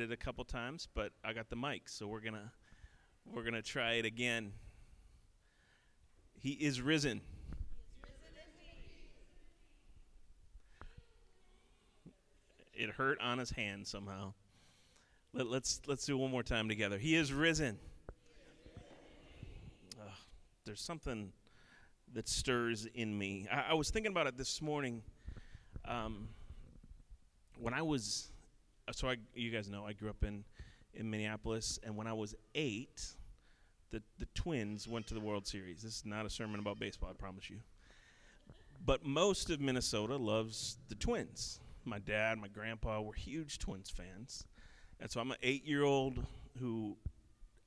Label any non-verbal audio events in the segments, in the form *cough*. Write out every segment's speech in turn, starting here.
it a couple times, but I got the mic, so we're gonna we're gonna try it again. He is risen. It hurt on his hand somehow. Let, let's let's do one more time together. He is risen. There's something that stirs in me. I, I was thinking about it this morning. Um, when I was Uh, so I, you guys know I grew up in in Minneapolis, and when I was eight, the the Twins went to the World Series. This is not a sermon about baseball, I promise you. But most of Minnesota loves the Twins. My dad, my grandpa were huge Twins fans, and so I'm an eight-year-old who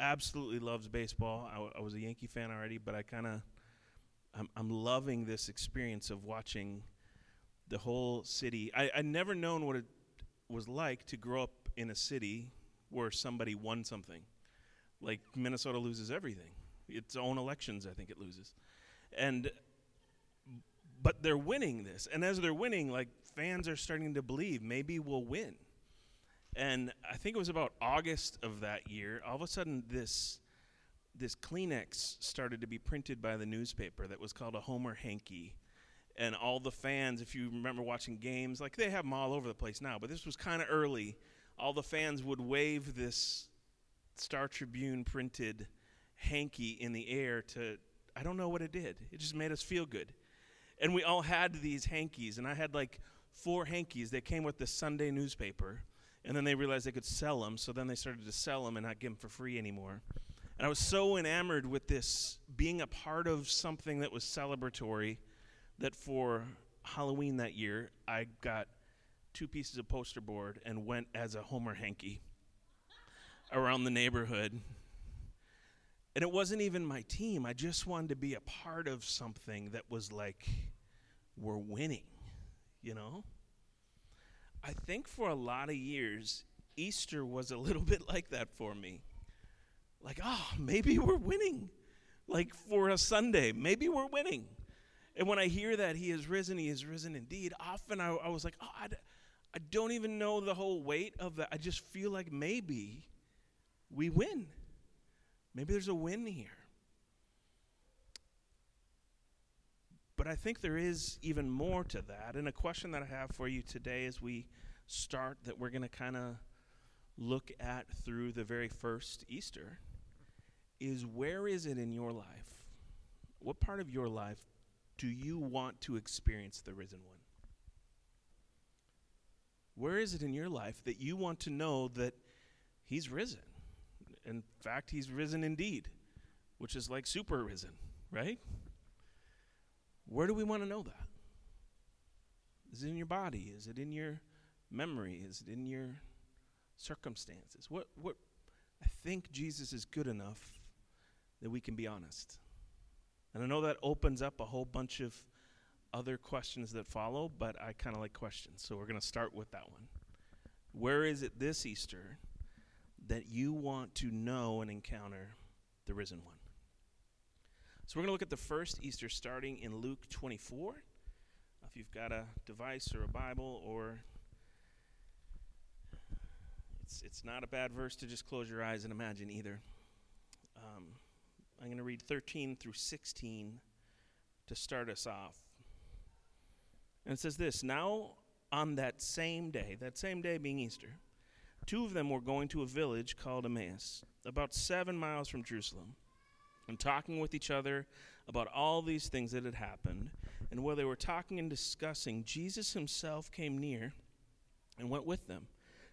absolutely loves baseball. I, w- I was a Yankee fan already, but I kind of I'm, I'm loving this experience of watching the whole city. I I never known what it was like to grow up in a city where somebody won something. Like Minnesota loses everything. Its own elections, I think it loses. And but they're winning this. And as they're winning, like fans are starting to believe maybe we'll win. And I think it was about August of that year, all of a sudden this this Kleenex started to be printed by the newspaper that was called a Homer Hanky and all the fans, if you remember watching games, like they have them all over the place now, but this was kind of early. All the fans would wave this Star Tribune printed hanky in the air to, I don't know what it did. It just made us feel good. And we all had these hankies, and I had like four hankies. They came with the Sunday newspaper, and then they realized they could sell them, so then they started to sell them and not give them for free anymore. And I was so enamored with this being a part of something that was celebratory that for Halloween that year, I got two pieces of poster board and went as a Homer hanky around the neighborhood. And it wasn't even my team. I just wanted to be a part of something that was like, we're winning, you know? I think for a lot of years, Easter was a little *laughs* bit like that for me. Like, oh, maybe we're winning. Like for a Sunday, maybe we're winning. And when I hear that he is risen, he is risen indeed, often I, I was like, oh, I I don't even know the whole weight of that. I just feel like maybe we win. Maybe there's a win here. But I think there is even more to that. And a question that I have for you today as we start that we're going to kind of look at through the very first Easter is where is it in your life? What part of your life do you want to experience the risen one? Where is it in your life that you want to know that he's risen? In fact, he's risen indeed, which is like super risen, right? Where do we want to know that? Is it in your body? Is it in your memory? Is it in your circumstances? What what I think Jesus is good enough that we can be honest. And I know that opens up a whole bunch of other questions that follow, but I kind of like questions. So we're going to start with that one. Where is it this Easter that you want to know and encounter the risen one? So we're going to look at the first Easter starting in Luke 24. If you've got a device or a Bible or it's it's not a bad verse to just close your eyes and imagine either. Um, I'm going to read 13 through 16 to start us off. And it says this Now, on that same day, that same day being Easter, two of them were going to a village called Emmaus, about seven miles from Jerusalem, and talking with each other about all these things that had happened. And while they were talking and discussing, Jesus himself came near and went with them,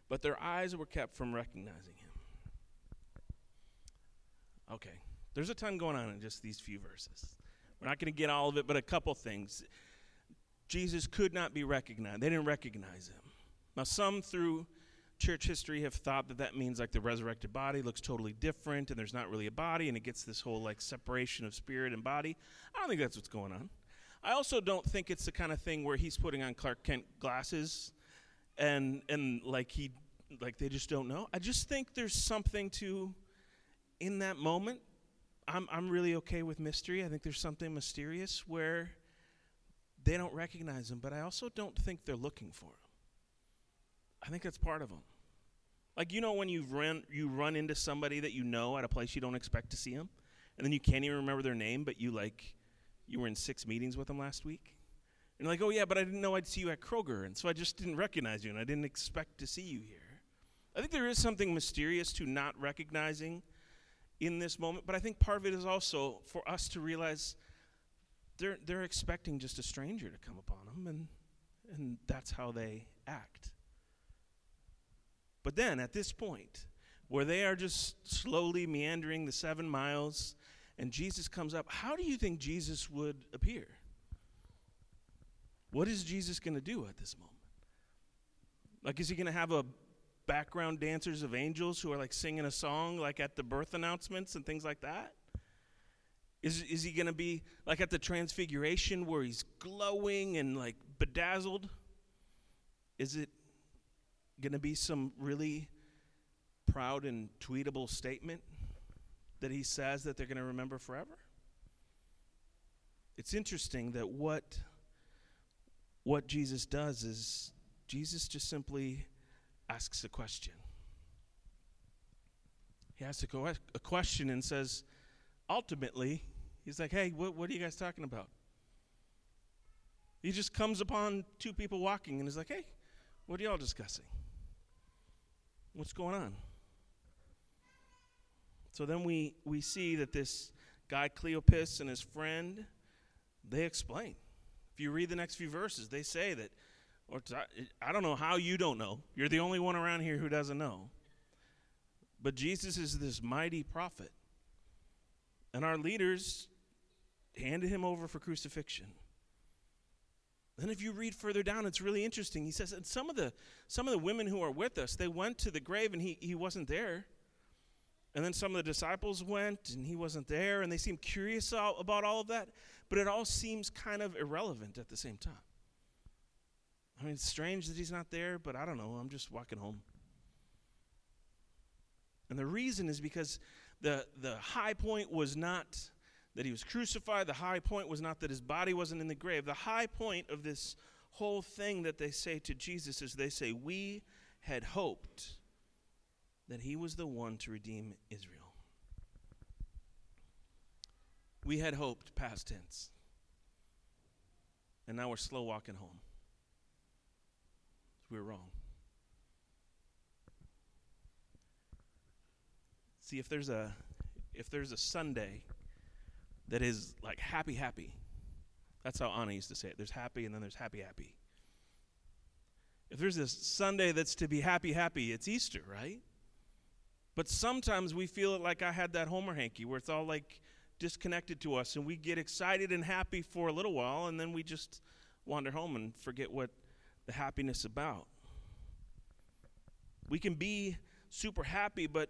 but their eyes were kept from recognizing him. Okay. There's a ton going on in just these few verses. We're not going to get all of it, but a couple things. Jesus could not be recognized. They didn't recognize him. Now, some through church history have thought that that means like the resurrected body looks totally different and there's not really a body and it gets this whole like separation of spirit and body. I don't think that's what's going on. I also don't think it's the kind of thing where he's putting on Clark Kent glasses and and like he like they just don't know. I just think there's something to in that moment I'm, I'm really okay with mystery. I think there's something mysterious where they don't recognize him, but I also don't think they're looking for him. I think that's part of them. Like you know when you run you run into somebody that you know at a place you don't expect to see them, and then you can't even remember their name, but you like you were in six meetings with them last week. And you're like, oh yeah, but I didn't know I'd see you at Kroger, and so I just didn't recognize you, and I didn't expect to see you here. I think there is something mysterious to not recognizing in this moment, but I think part of it is also for us to realize they're they're expecting just a stranger to come upon them, and and that's how they act. But then at this point, where they are just slowly meandering the seven miles, and Jesus comes up, how do you think Jesus would appear? What is Jesus going to do at this moment? Like, is he going to have a background dancers of angels who are like singing a song, like at the birth announcements and things like that? Is, is he going to be like at the transfiguration where he's glowing and like bedazzled? Is it going to be some really proud and tweetable statement that he says that they're going to remember forever? It's interesting that what what Jesus does is Jesus just simply asks a question. He asks a, a question and says, ultimately, he's like, hey, what, what are you guys talking about? He just comes upon two people walking and is like, hey, what are y'all discussing? What's going on? So then we, we see that this guy Cleopas and his friend, they explain. If you read the next few verses, they say that, or I don't know how you don't know. You're the only one around here who doesn't know. But Jesus is this mighty prophet. And our leaders handed him over for crucifixion. Then if you read further down, it's really interesting. He says, and some of the some of the women who are with us, they went to the grave and he, he wasn't there. And then some of the disciples went and he wasn't there, and they seemed curious about all of that, but it all seems kind of irrelevant at the same time. I mean, it's strange that he's not there, but I don't know. I'm just walking home. And the reason is because the, the high point was not that he was crucified. The high point was not that his body wasn't in the grave. The high point of this whole thing that they say to Jesus is they say, We had hoped that he was the one to redeem Israel. We had hoped, past tense. And now we're slow walking home. We were wrong. See, if there's a if there's a Sunday that is like happy happy, that's how Anna used to say it. There's happy and then there's happy happy. If there's a Sunday that's to be happy happy, it's Easter, right? But sometimes we feel it like I had that Homer hanky where it's all like disconnected to us and we get excited and happy for a little while and then we just wander home and forget what the happiness about. We can be super happy, but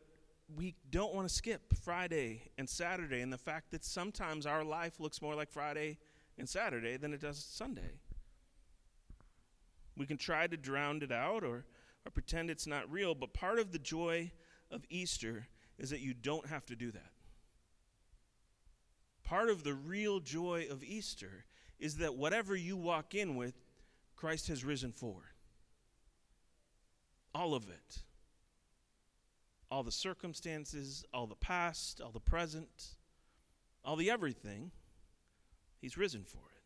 we don't want to skip Friday and Saturday and the fact that sometimes our life looks more like Friday and Saturday than it does Sunday. We can try to drown it out or, or pretend it's not real, but part of the joy of Easter is that you don't have to do that. Part of the real joy of Easter is that whatever you walk in with, Christ has risen for. All of it. All the circumstances, all the past, all the present, all the everything, He's risen for it.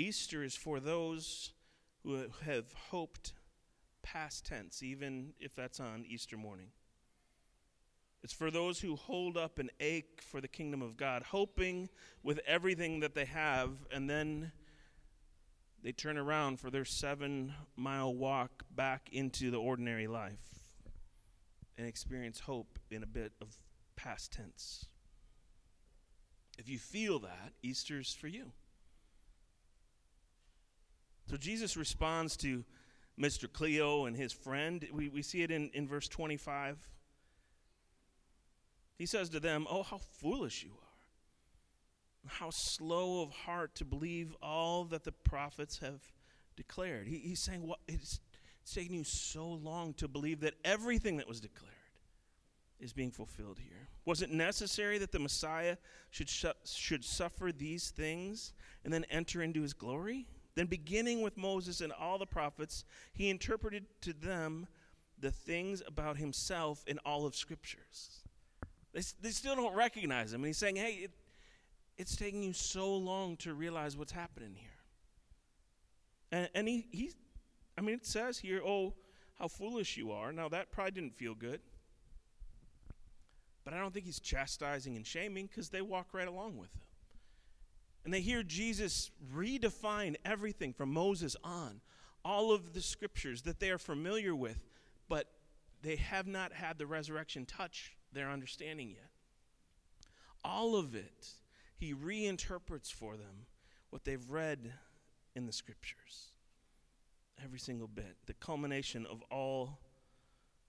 Easter is for those who have hoped past tense, even if that's on Easter morning. It's for those who hold up an ache for the kingdom of God, hoping with everything that they have, and then they turn around for their seven mile walk back into the ordinary life and experience hope in a bit of past tense. If you feel that, Easter's for you. So Jesus responds to Mr. Cleo and his friend. We, we see it in, in verse 25. He says to them, Oh, how foolish you are! How slow of heart to believe all that the prophets have declared. He, he's saying, well, it's, it's taking you so long to believe that everything that was declared is being fulfilled here. Was it necessary that the Messiah should, sh- should suffer these things and then enter into his glory? Then, beginning with Moses and all the prophets, he interpreted to them the things about himself in all of scriptures. They, they still don't recognize him. And he's saying, hey, it, it's taking you so long to realize what's happening here. And, and he, he, I mean, it says here, oh, how foolish you are. Now, that probably didn't feel good. But I don't think he's chastising and shaming because they walk right along with him. And they hear Jesus redefine everything from Moses on, all of the scriptures that they are familiar with, but they have not had the resurrection touch their understanding yet. All of it, he reinterprets for them what they've read in the scriptures. Every single bit. The culmination of all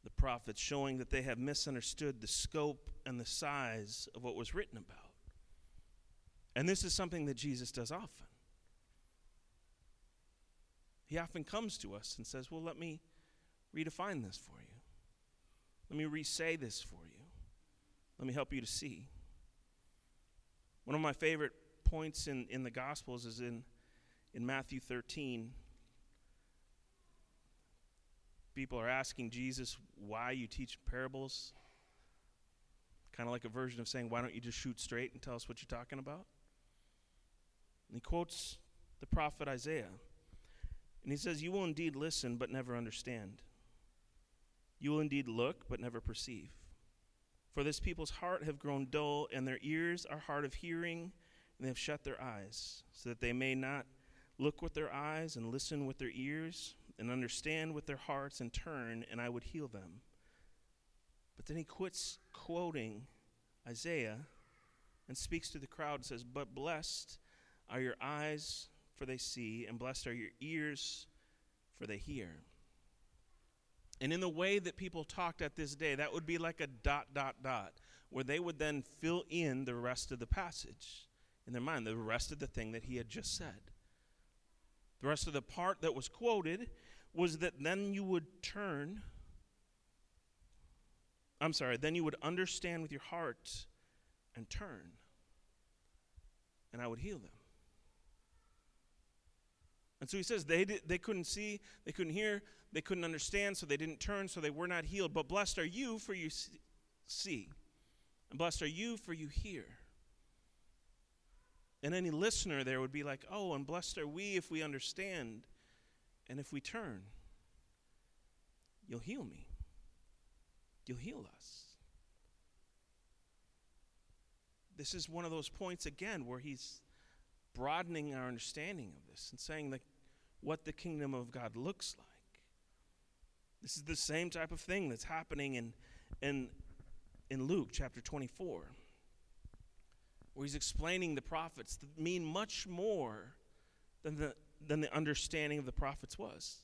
the prophets, showing that they have misunderstood the scope and the size of what was written about. And this is something that Jesus does often. He often comes to us and says, Well, let me redefine this for you. Let me re say this for you. Let me help you to see. One of my favorite points in, in the Gospels is in, in Matthew 13. People are asking Jesus why you teach parables. Kind of like a version of saying, Why don't you just shoot straight and tell us what you're talking about? And he quotes the prophet Isaiah. And he says, You will indeed listen, but never understand. You will indeed look, but never perceive. For this people's heart have grown dull, and their ears are hard of hearing, and they have shut their eyes, so that they may not look with their eyes, and listen with their ears, and understand with their hearts, and turn, and I would heal them. But then he quits quoting Isaiah and speaks to the crowd and says, But blessed are your eyes, for they see, and blessed are your ears, for they hear. And in the way that people talked at this day, that would be like a dot, dot, dot, where they would then fill in the rest of the passage in their mind, the rest of the thing that he had just said. The rest of the part that was quoted was that then you would turn, I'm sorry, then you would understand with your heart and turn, and I would heal them. And so he says they, did, they couldn't see, they couldn't hear, they couldn't understand, so they didn't turn, so they were not healed. But blessed are you, for you see, and blessed are you, for you hear. And any listener there would be like, oh, and blessed are we if we understand and if we turn. You'll heal me, you'll heal us. This is one of those points again where he's broadening our understanding of this and saying that what the kingdom of God looks like. This is the same type of thing that's happening in, in, in Luke chapter 24, where he's explaining the prophets that mean much more than the, than the understanding of the prophets was.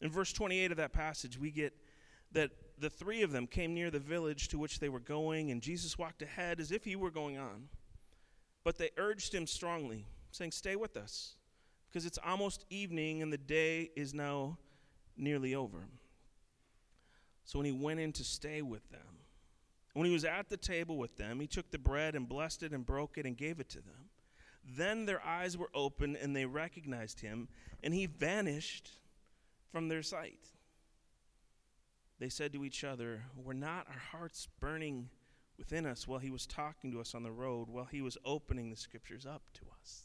In verse 28 of that passage, we get that the three of them came near the village to which they were going, and Jesus walked ahead as if he were going on. But they urged him strongly, saying, Stay with us, because it's almost evening and the day is now nearly over. So when he went in to stay with them, when he was at the table with them, he took the bread and blessed it and broke it and gave it to them. Then their eyes were opened and they recognized him, and he vanished from their sight. They said to each other, Were not our hearts burning within us while he was talking to us on the road, while he was opening the scriptures up to us?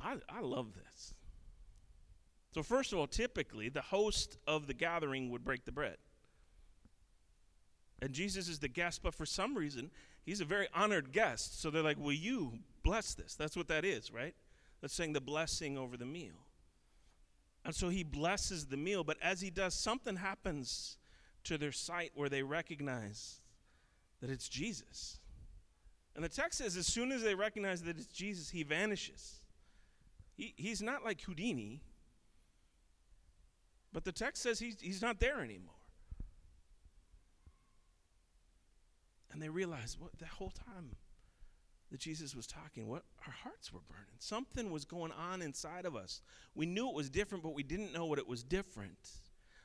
I, I love this. So, first of all, typically the host of the gathering would break the bread. And Jesus is the guest, but for some reason, he's a very honored guest. So they're like, Will you bless this? That's what that is, right? That's saying the blessing over the meal. And so he blesses the meal, but as he does, something happens to their sight where they recognize that it's Jesus. And the text says, as soon as they recognize that it's Jesus, he vanishes. He, he's not like Houdini, but the text says he's, he's not there anymore. And they realize what the whole time that Jesus was talking, what our hearts were burning. Something was going on inside of us. We knew it was different, but we didn't know what it was different.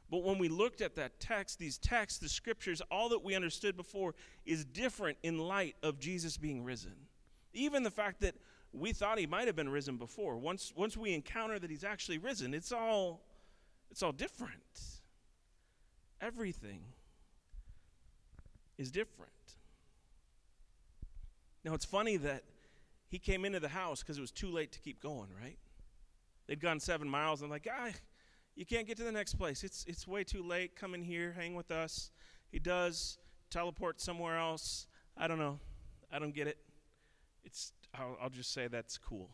But when we looked at that text, these texts, the scriptures, all that we understood before is different in light of Jesus being risen. Even the fact that we thought he might have been risen before. Once, once we encounter that he's actually risen, it's all It's all different. Everything is different. Now, it's funny that he came into the house because it was too late to keep going, right? They'd gone seven miles and, like, ah, you can't get to the next place. It's, it's way too late. Come in here, hang with us. He does teleport somewhere else. I don't know. I don't get it. It's, I'll, I'll just say that's cool.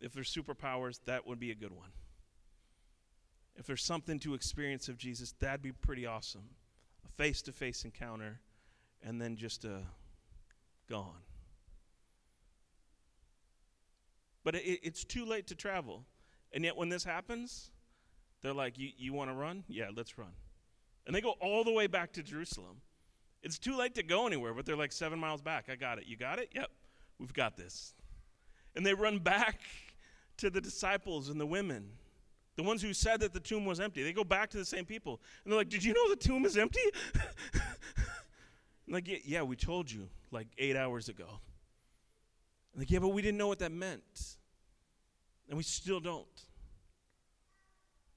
If there's superpowers, that would be a good one. If there's something to experience of Jesus, that'd be pretty awesome. A face to face encounter, and then just a gone. But it, it's too late to travel. And yet, when this happens, they're like, You, you want to run? Yeah, let's run. And they go all the way back to Jerusalem. It's too late to go anywhere, but they're like seven miles back. I got it. You got it? Yep, we've got this. And they run back to the disciples and the women, the ones who said that the tomb was empty. They go back to the same people. And they're like, Did you know the tomb is empty? *laughs* like, yeah, yeah, we told you like eight hours ago. Like, yeah, but we didn't know what that meant. And we still don't.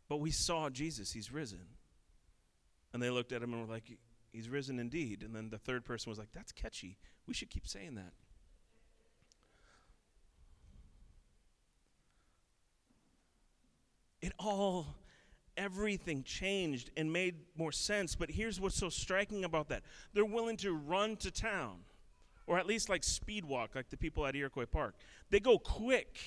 But we saw Jesus, he's risen. And they looked at him and were like, He's risen indeed. And then the third person was like, That's catchy. We should keep saying that. It all, everything changed and made more sense. But here's what's so striking about that they're willing to run to town, or at least like speed walk, like the people at Iroquois Park. They go quick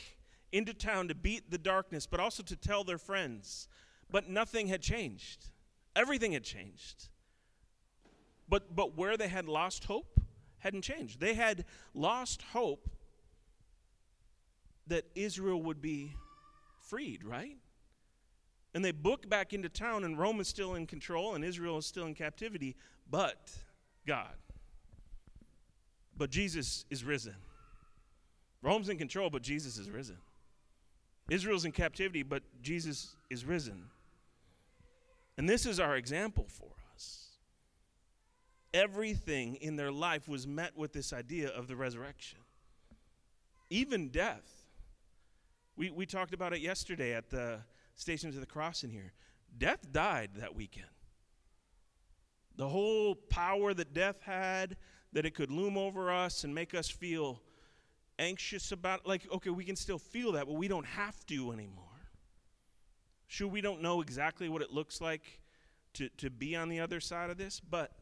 into town to beat the darkness, but also to tell their friends. But nothing had changed. Everything had changed. But, but where they had lost hope hadn't changed. They had lost hope that Israel would be freed, right? And they book back into town, and Rome is still in control, and Israel is still in captivity, but God. But Jesus is risen. Rome's in control, but Jesus is risen. Israel's in captivity, but Jesus is risen. And this is our example for us. Everything in their life was met with this idea of the resurrection, even death. We, we talked about it yesterday at the Stations of the Cross in here. Death died that weekend. The whole power that death had, that it could loom over us and make us feel anxious about, like, okay, we can still feel that, but we don't have to anymore. Sure, we don't know exactly what it looks like to, to be on the other side of this, but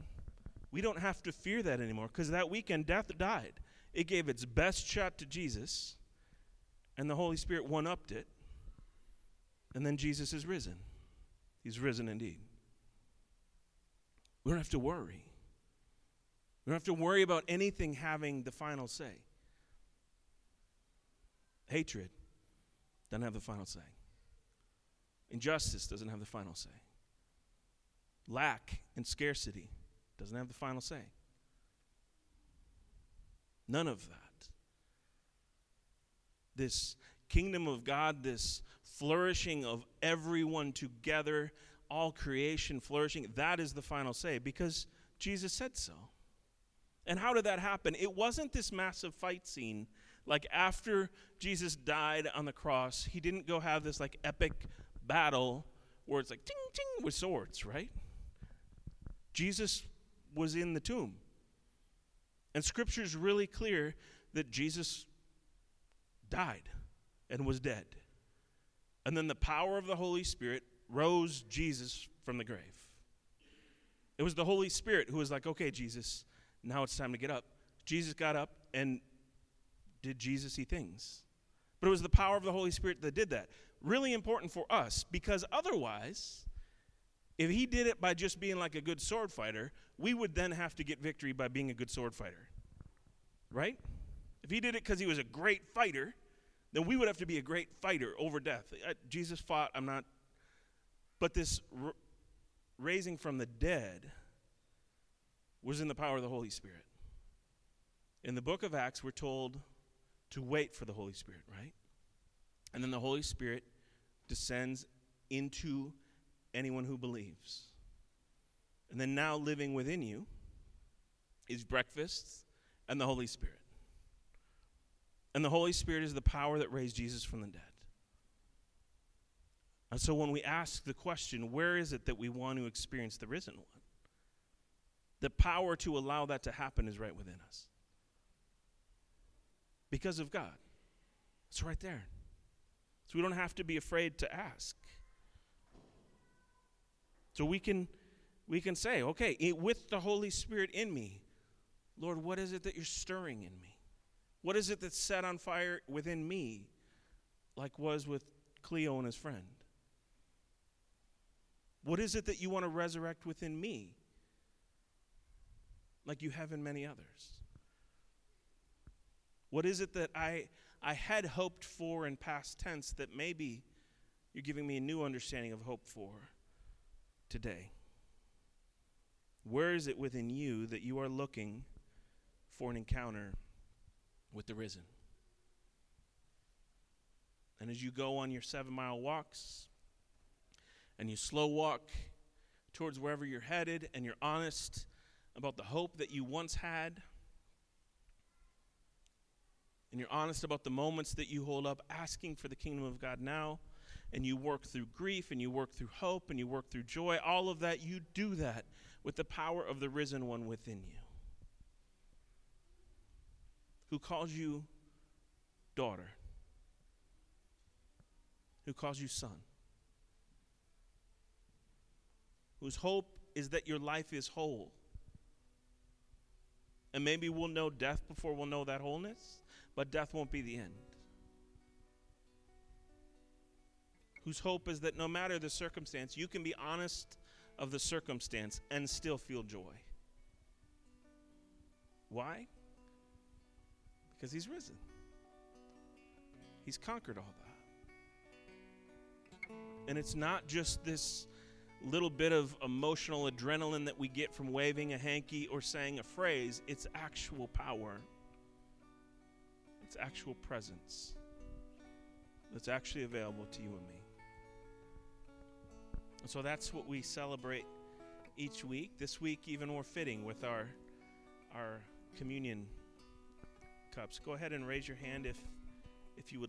we don't have to fear that anymore because that weekend death died. It gave its best shot to Jesus, and the Holy Spirit one upped it, and then Jesus is risen. He's risen indeed. We don't have to worry. We don't have to worry about anything having the final say. Hatred doesn't have the final say. Injustice doesn't have the final say. Lack and scarcity doesn't have the final say. None of that. This kingdom of God, this flourishing of everyone together, all creation flourishing, that is the final say because Jesus said so. And how did that happen? It wasn't this massive fight scene. Like after Jesus died on the cross, he didn't go have this like epic battle where it's like ting ting with swords, right? Jesus was in the tomb. And scripture is really clear that Jesus died and was dead. And then the power of the Holy Spirit rose Jesus from the grave. It was the Holy Spirit who was like, okay, Jesus, now it's time to get up. Jesus got up and did Jesus y things. But it was the power of the Holy Spirit that did that. Really important for us because otherwise, if he did it by just being like a good sword fighter, we would then have to get victory by being a good sword fighter. Right? If he did it because he was a great fighter, then we would have to be a great fighter over death. Jesus fought, I'm not. But this r- raising from the dead was in the power of the Holy Spirit. In the book of Acts, we're told to wait for the Holy Spirit, right? And then the Holy Spirit descends into anyone who believes. And then now living within you is breakfast and the Holy Spirit. And the Holy Spirit is the power that raised Jesus from the dead. And so when we ask the question, where is it that we want to experience the risen one? The power to allow that to happen is right within us. Because of God. It's right there. So we don't have to be afraid to ask. So we can we can say, okay, it, with the Holy Spirit in me, Lord, what is it that you're stirring in me? What is it that's set on fire within me, like was with Cleo and his friend? What is it that you want to resurrect within me, like you have in many others? What is it that I, I had hoped for in past tense that maybe you're giving me a new understanding of hope for today? Where is it within you that you are looking for an encounter with the risen? And as you go on your seven mile walks and you slow walk towards wherever you're headed and you're honest about the hope that you once had, and you're honest about the moments that you hold up asking for the kingdom of God now, and you work through grief and you work through hope and you work through joy, all of that, you do that with the power of the risen one within you, who calls you daughter, who calls you son, whose hope is that your life is whole. And maybe we'll know death before we'll know that wholeness, but death won't be the end. Whose hope is that no matter the circumstance, you can be honest of the circumstance and still feel joy. Why? Because he's risen. He's conquered all that. And it's not just this little bit of emotional adrenaline that we get from waving a hanky or saying a phrase, it's actual power. It's actual presence that's actually available to you and me. And so that's what we celebrate each week. This week, even more fitting with our our communion cups. Go ahead and raise your hand if if you would.